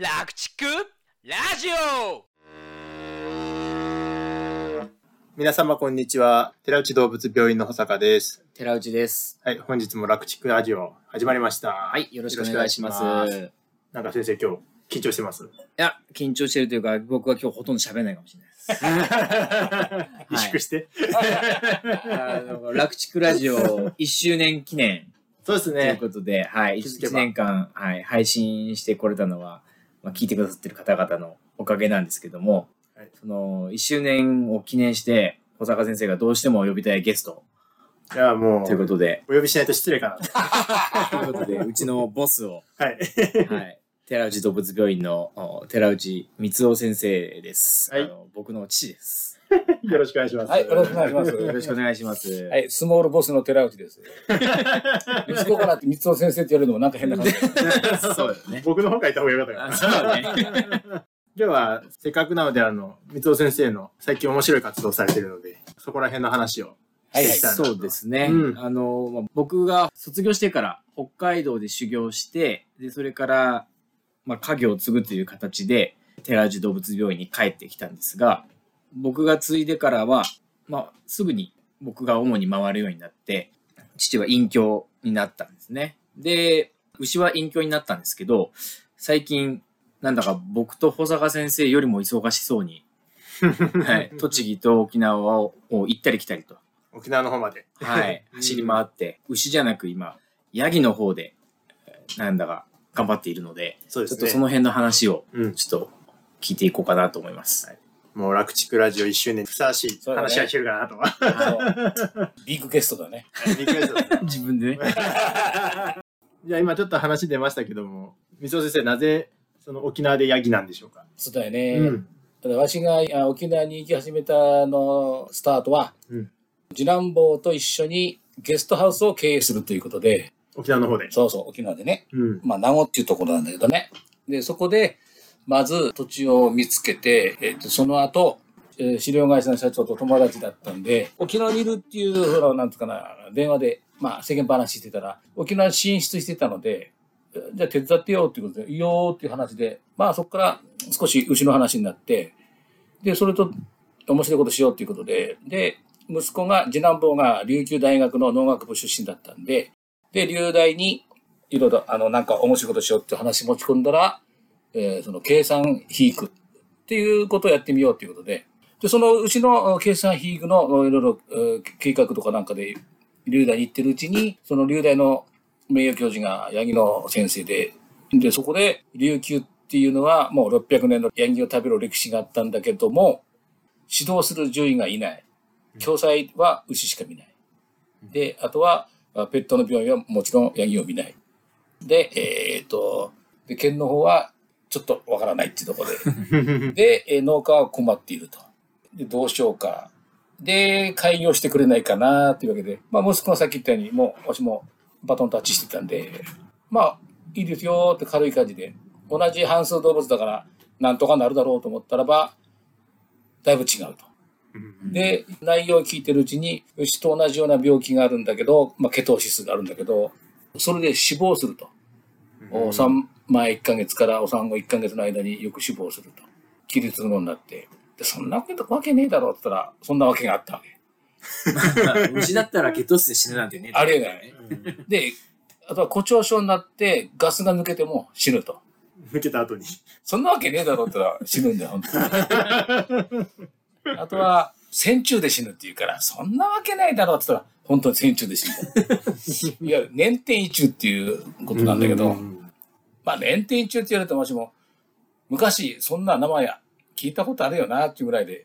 楽畜ラジオ皆様こんにちは。寺内動物病院の保坂です。寺内です。はい、本日も楽畜ラジオ始まりました。ははい、よろしくお願いします。よろしくお願いしいますなんか先生今日緊張してます？や、緊張してるというか、僕は今日ほとんど喋れないかもしれないです。萎縮して？あの楽畜ラジオ1周年記念そうですというね。ことで、はい、1気づけば年間、はい、配信してこれたのは、まあ、聞いてくださってる方々のおかげなんですけども、はいその1周年を記念して、小坂先生がどうしても呼びたいゲストじゃあもといううことで、お呼びしないと失礼かなと。ということで、うちのボスを、はい。はい。寺内動物病院のお寺内光夫先生です。はいあの僕の父です。よろしくお願いします。はい、よろしくお願いします。よろしくお願いします。はい、スモールボスの寺内です。息子からって三尾先生って言われるのもなんか変な感じ。そうよね。僕の方から言った方がよかったかあな。そうね。今日はせっかくなのであの三尾先生の最近面白い活動をされているので、そこら辺の話をはいはいしていきたいなとそうですね。うんあの、まあ僕が卒業してから北海道で修行して、で、それから、まあ、家業を継ぐという形で、寺内動物病院に帰ってきたんですが、僕が継いでからは、まあ、すぐに僕が主に回るようになって、父は隠居になったんですね。で、牛は隠居になったんですけど、最近、なんだか僕と保坂先生よりも忙しそうに、はい、栃木と沖縄を行ったり来たりと、沖縄の方まで。はい、う ん走り回って、牛じゃなく今、ヤギの方で、えーなんだか頑張っているので、そうですね。ちょっとその辺の話を、うん。ちょっと聞いていこうかなと思います。もう楽畜ラジオ1周年にふさわしい話が聞けるかなとは。そうビッグゲストだね。リクエストだね自分でね。じゃあ今ちょっと話出ましたけども、水尾先生なぜその沖縄でヤギなんでしょうか？そうだよね。うん。ただわしがあ沖縄に行き始めたのスタートは、うん次男坊と一緒にゲストハウスを経営するということで、沖縄の方で。そうそう、沖縄でね。うん。まあ、名護っていうところなんだけどね。で、そこで、まず土地を見つけて、えっと、その後、えー飼料会社の社長と友達だったんで、沖縄にいるっていう、ほら、なんつうかな、電話で、まあ、世間話してたら、沖縄進出してたので、じゃあ手伝ってよっていうことで、いいよっていう話で、まあ、そこから少し牛の話になって、で、それと面白いことしようっていうことで、で、息子が、次男坊が琉球大学の農学部出身だったんで、で、琉大にいろいろ、あの、なんか面白いことしようっていう話持ち込んだら、えーその計算肥育っていうことをやってみようっていうことで、で、そのうちの計算肥育のいろいろえー計画とかなんかで、琉大に行ってるうちに、その琉大の名誉教授が八木の先生で、で、そこで琉球っていうのはもう600年のヤギを食べる歴史があったんだけども、指導する獣医がいない。共済は牛しか見ない。で、あとは、あペットの病院はもちろんヤギを見ない。で、えっ、と、で、県の方はちょっとわからないっていうところで。で、えー農家は困っていると。で、どうしようか。で、開業してくれないかなっていうわけで、まあ、息子がさっき言ったように、もう、私もバトンタッチしてたんで、まあ、いいですよって軽い感じで、同じ半数動物だから、なんとかなるだろうと思ったらば、だいぶ違うと。で、内容を聞いてるうちに、牛と同じような病気があるんだけど、まあ、ケトーシスがあるんだけど、それで死亡すると。お産前1ヶ月からお産後1ヶ月の間によく死亡すると。起立のになって。で、そんなわけねえだろって言ったら、そんなわけがあったわけ。牛だったらケトースで死ぬなんてね。ありえない。で、あとは誇張症になってガスが抜けても死ぬと。抜けた後に。そんなわけねえだろって言ったら死ぬんだよ、本当に。あとは、戦中で死ぬって言うから、そんなわけないだろって言ったら、本当に戦中で死んだ。いや、年天一中っていうことなんだけど、まあ、年天一中って言われても私も、昔、そんな名前聞いたことあるよなっていうぐらいで、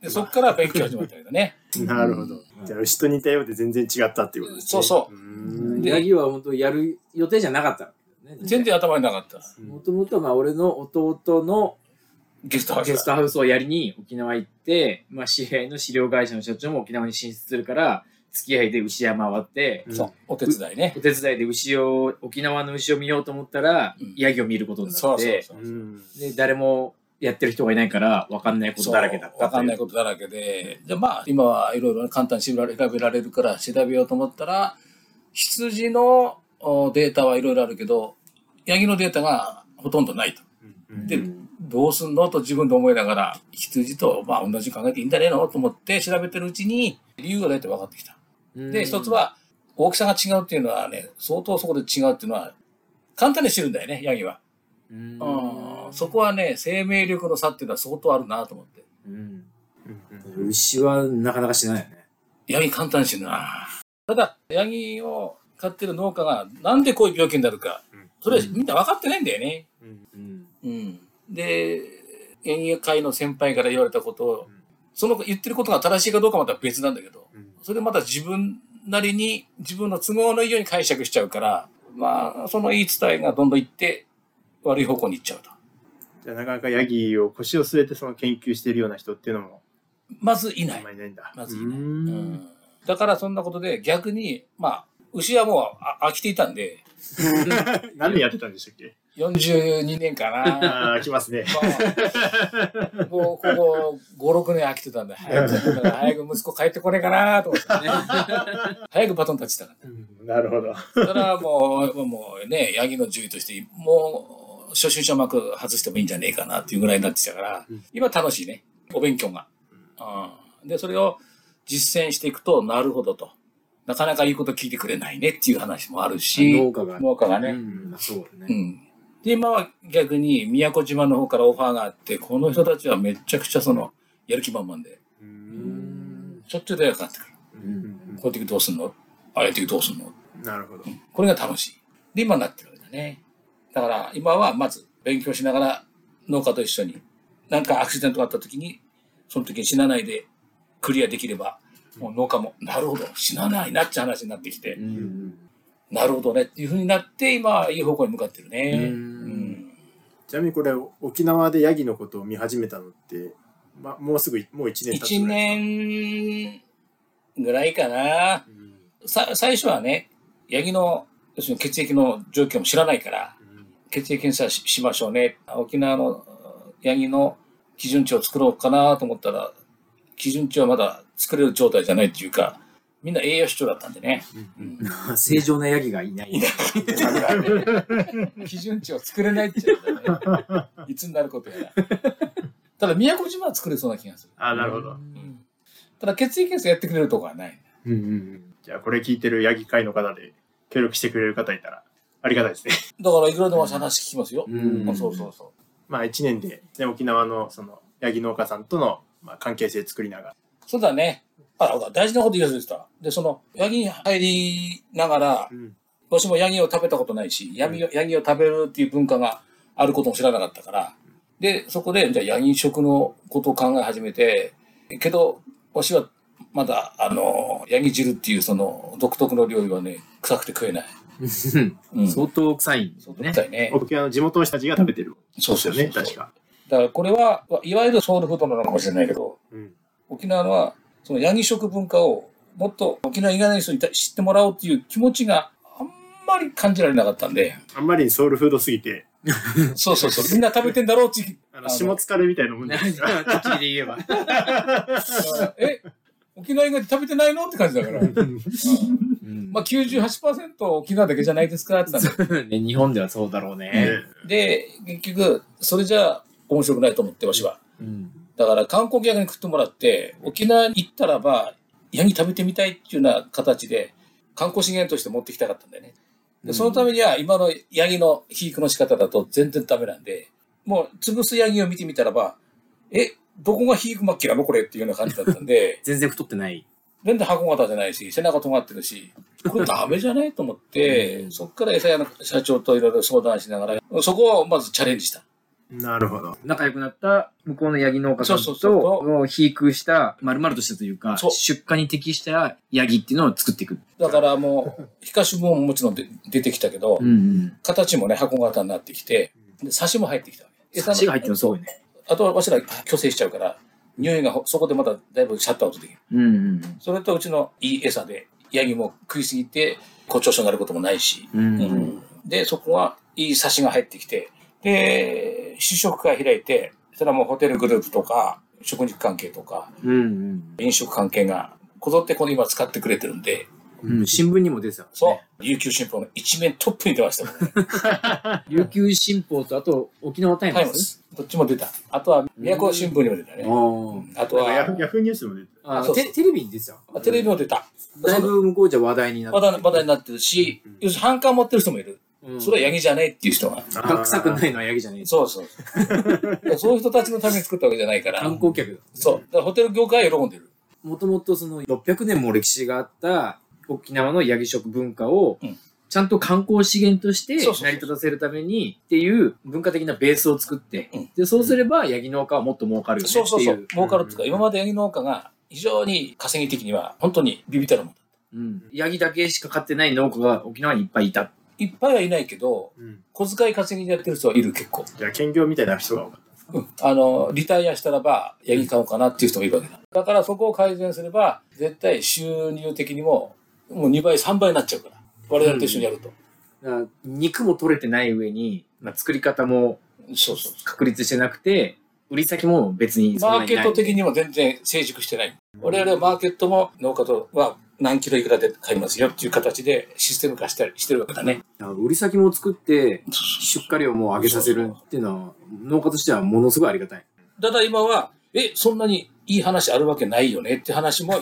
で、そっから勉強始まったけどね。なるほど。じゃあ牛と似たようで全然違ったっていうことですね。そうそううんでヤギは本当やる予定じゃなかったね。全然頭になかった。もともとまあ俺の弟のゲストハウスゲストハウスをやりに沖縄行って、まあ、知り合いの飼料会社の社長も沖縄に進出するから、付き合いで牛山回って、うんそう、お手伝いね。お手伝いで牛を、沖縄の牛を見ようと思ったら、うんヤギを見ることになそうって、そうそう。うんで、誰もやってる人がいないから、わかんないことだらけだった。わかんないことだらけで。で、まあ、今はいろいろ簡単に調べられるから調べようと思ったら、羊のおデータはいろいろあるけど、ヤギのデータがほほとんどないと。うんで、どうすんのと自分で思いながら、羊とまあ同じ考えていいんじゃねえのと思って調べてるうちに理由が大体分かってきた。で、一つは大きさが違うっていうのはね、相当そこで違うっていうのは簡単にしてるんだよね、ヤギは。うんうんそこはね、生命力の差っていうのは相当あるなと思って。うんうんうん牛はなかなかしないよね。ヤギ簡単にしてるな。ただ、ヤギを飼ってる農家がなんでこういう病気になるか、それはみんな分かってないんだよね。うん。うん。で、園芸会の先輩から言われたことを、その言ってることが正しいかどうかはまた別なんだけど、それでまた自分なりに自分の都合のいいように解釈しちゃうから、まあ、その言い伝えがどんどんいって悪い方向に行っちゃうと。じゃあなかなかヤギを腰を据えてその研究しているような人っていうのもまずいないいないんだ。まずいない。ううんんだからそんなことで逆に、まあ、牛はもうあ飽きていたんで、何年やってたんでしたっけ？42年かな。ああ、来ますね。まあ、もうここ5、6年飽きてたんで、早く、早く息子帰ってこねえかなと思ってね。早くバトンタッチしたかっうんなるほど。た。それはもう、もうね、ヤギの獣医として、もう、初心者幕外してもいいんじゃねえかなっていうぐらいになってきたから、今楽しいね。お勉強が。うん、で、それを実践していくと、なるほどと。なかなか言うこと聞いてくれないねっていう話もあるし、農家が。農家がね。うん、そうだね。うん。で、今は逆に宮古島の方からオファーがあって、この人たちはめちゃくちゃその、やる気満々で、うん。しょっちゅう電話かかってくる。うん。こういう時どうすんの？ああいう時どうすんの？なるほど。これが楽しい。で、今になってるわけだね。だから、今はまず勉強しながら農家と一緒に、なんかアクシデントがあった時に、その時に死なないでクリアできれば、もう農家も、なるほど、死なないなって話になってきて、うん。なるほどねっていう風になって、今はいい方向に向かってるね。ちなみにこれ、沖縄でヤギのことを見始めたのって、ま、もうすぐ、もう1年経つ一ぐらい年ぐらいかな。さ最初はね、ヤギの要するに血液の状況も知らないから、血液検査ししましょうね。沖縄のヤギの基準値を作ろうかなと思ったら、基準値はまだ作れる状態じゃないっていうか、みんな栄養失調だったんでね。うん 正常なヤギがいない。基準値を作れないって言うね。いつになることやら。ただ、宮古島は作れそうな気がする。ああ、なるほど。うんただ、血液検査やってくれるとこはない。うんうんうんじゃあ、これ聞いてるヤギ会の方で協力してくれる方いたら、ありがたいですね。だから、いくらでも話聞きますよ。うんそうそうそう。まあ、1年で、ね、沖縄のそのヤギ農家さんとの、まあ、関係性作りながら。そうだね。あ、大事なこと言い忘れてた。で、その、ヤギに入りながら、うん私もヤギを食べたことないし、ヤギをヤギを食べるっていう文化があることも知らなかったから、で、そこで、じゃあヤギ食のことを考え始めて、けど、わしはまだ、あの、ヤギ汁っていうその独特の料理はね、臭くて食えない。うん。相当臭いんそうね。臭いね。沖縄の地元の人たちが食べてる。そうですよね、確か。だからこれは、いわゆるソウルフードなのかもしれないけど、うん沖縄はそのヤギ食文化をもっと沖縄以外の人に知ってもらおうっていう気持ちがあんまり感じられなかったんで、あんまりにソウルフードすぎて、そうそうそう、みんな食べてんだろうって。あの、下疲れみたいなもんですから。こっちで言えば。え、沖縄以外で食べてないのって感じだから。まあ98%沖縄だけじゃないですかって言ったんだ ね、日本ではそうだろうね。ねで、結局、それじゃ面白くないと思って、わしは。うん。だから観光客に食ってもらって、沖縄に行ったらば、ヤギ食べてみたいっていうような形で、観光資源として持ってきたかったんだよね。でそのためには、今のヤギの肥育の仕方だと全然ダメなんで、もう潰すヤギを見てみたらば、え、どこが肥育末期なのこれっていうような感じだったんで、全然太ってない。全然箱型じゃないし、背中尖ってるし、これダメじゃないと思って、そっから餌屋の社長といろいろ相談しながら、そこをまずチャレンジした。なるほど。仲良くなった向こうのヤギ農家さんそうそうそうと、もう肥育した、丸々としたというか、そう出荷に適したヤギっていうのを作っていく。だからもう、皮下脂肪ももちろんで出てきたけど、ん。形もね、箱型になってきて、で、サシも入ってきたわけ。サシが入ってるのすごいね。あとはわしら去勢しちゃうから、匂いがほそこでまただいぶシャットアウトできる。うんうんそれとうちのいい餌で、ヤギも食いすぎて鼓腸症になることもないし、うん。うんうんで、そこはいいサシが入ってきて、で、試食会開いて、それはもうホテルグループとか、食肉関係とか、うんうん。飲食関係がこぞってこの今使ってくれてるんで、うん、新聞にも出てたね。そう。琉球新報の一面トップに出ましたね。琉球新報と、あと、沖縄タイムズ？タイムズ。どっちも出た。あとは、宮古新聞にも出たね。ああとは、ヤフヤフーニュースでも出てあそうそうテテレビに出てたあテレビも出た。だいぶ向こうじゃ話題になって話題話題になってるし、要するに反感持ってる人もいる。うんそれはヤギじゃないっていう人が。臭くないのはヤギじゃねえそうそうそう。そういう人たちのために作ったわけじゃないから。観光客だ。そう。だからホテル業界は喜んでる。もともとその600年も歴史があった沖縄のヤギ食文化をうん、ちゃんと観光資源としてそうそうそう成り立たせるためにっていう文化的なベースを作ってうん、で、そうすればヤギ農家はもっと儲かるよねそうそうそうっていう。。儲かるっていうか、今までヤギ農家が非常に稼ぎ的には本当にビビったるもんだ。うんヤギだけしか飼ってない農家が沖縄にいっぱいいた。いっぱいはいないけど、うん小遣い稼ぎでやってる人はいる結構。じゃあ、兼業みたいな人が多かった。うん。あの、リタイアしたらば、ヤギ買おうかなっていう人がいるわけだ。だからそこを改善すれば、絶対収入的にも、もう2倍、3倍になっちゃうから。我々と一緒にやると。だから肉も取れてない上に、まあ、作り方もそうそうそ確立してなくて、売り先も別にマーケット的にも全然成熟してない。我々はマーケットも農家とは何キロいくらで買いますよっていう形でシステム化したりしてるわけだね。売り先も作って、出荷量も上げさせるっていうのは、農家としてはものすごいありがたい。ただ今は、え、そんなにいい話あるわけないよねって話も、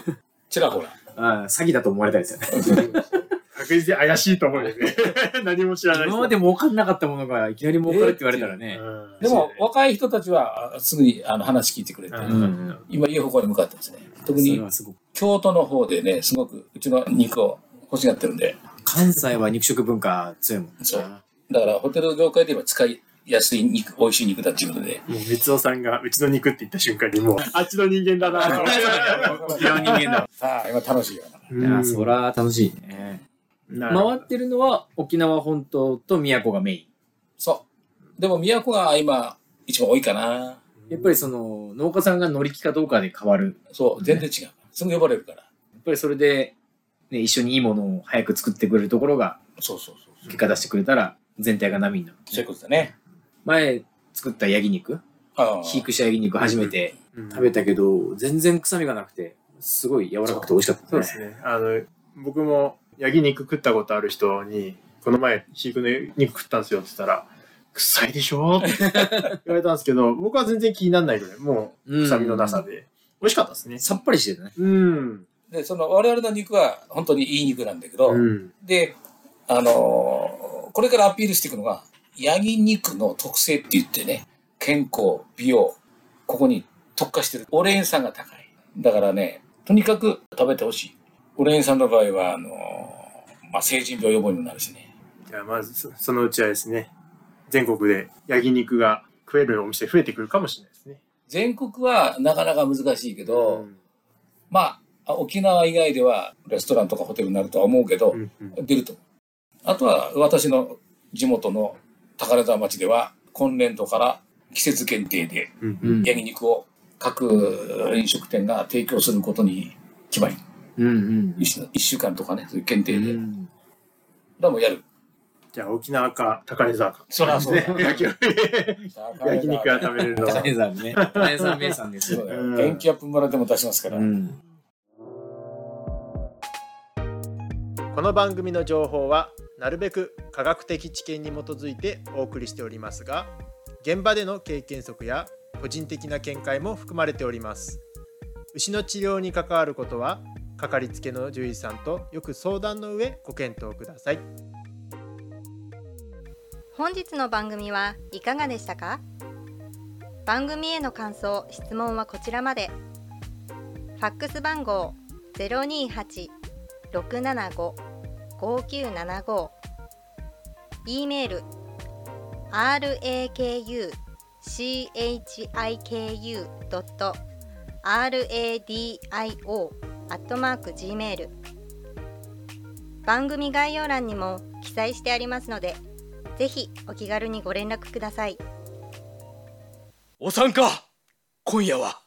ちらほら。ああ、詐欺だと思われたいですよね。確実に怪しいと思うよね。何も知らない人。今まで儲かんなかったものがいきなり儲かるって言われたらね。うんでも、若い人たちはあすぐにあの話聞いてくれて。今いい方向に向かってますね。特に。京都の方でね、すごくうちの肉を欲しがってるんで、関西は肉食文化強いもんね。そうだからホテル業界で言えば使いやすい肉、美味しい肉だっていうことで、もう、三尾さんがうちの肉って言った瞬間にもう、あっちの人間だなと思って。沖縄人間だ。さあ、今楽しいよ。いや、そら楽しいね。回ってるのは沖縄本島と宮古がメイそう。でも都が今一番多いかな。ン。やっぱりその農家さんが乗り気かどうかで変わる。そう、全然違う。すぐ呼ばれるから。やっぱりそれで、ね、一緒にいいものを早く作ってくれるところがそうそうそう。結果出してくれたら全体が波になる。そういうことだね。前作ったヤギ肉、飼育したヤギ肉初めてうん食べたけど、全然臭みがなくて、すごい柔らかくて美味しかったそうですね。あの、僕も、ヤギ肉食ったことある人に、この前、飼育の肉食ったんですよって言ったら、臭いでしょ？って言われたんですけど、僕は全然気にならないぐらい、もう、臭みのなさで、美味しかったですね。さっぱりしてるね。うん。で、その我々の肉は本当にいい肉なんだけど、うん。で、あのーこれからアピールしていくのが、ヤギ肉の特性って言ってね、健康、美容、ここに特化してる。オレイン酸が高い。だからね、とにかく食べてほしい。オレイン酸の場合は、あのーまあ、成人病予防にもなるしね。じゃあ、まずそ、そのうちはですね、全国でヤギ肉が食えるお店増えてくるかもしれないですね。全国はなかなか難しいけど、うんまあ、沖縄以外ではレストランとかホテルになるとは思うけど、うんうん出ると。あとは私の地元の宝沢町では今年度から季節限定でうんうんヤギ肉を各飲食店が提供することに決まり、うんうん一週一週間とかね、そういう限定で。うんらもうやる。じゃあ、沖縄か高根沢か。そらそうだね焼き 焼肉が食べれるのは。高根さんね。高根さん名産ですよ。元気アップ村でも出しますから。うん。この番組の情報はなるべく科学的知見に基づいてお送りしておりますが現場での経験則や個人的な見解も含まれております牛の治療に関わることはかかりつけの獣医さんとよく相談の上ご検討ください。本日の番組はいかがでしたか？番組への感想・質問はこちらまで。ファックス番号028-675-5975 e メール rakuchiku.radio アットマーク Gmail 番組概要欄にも記載してありますのでぜひお気軽にご連絡ください。お参加今夜は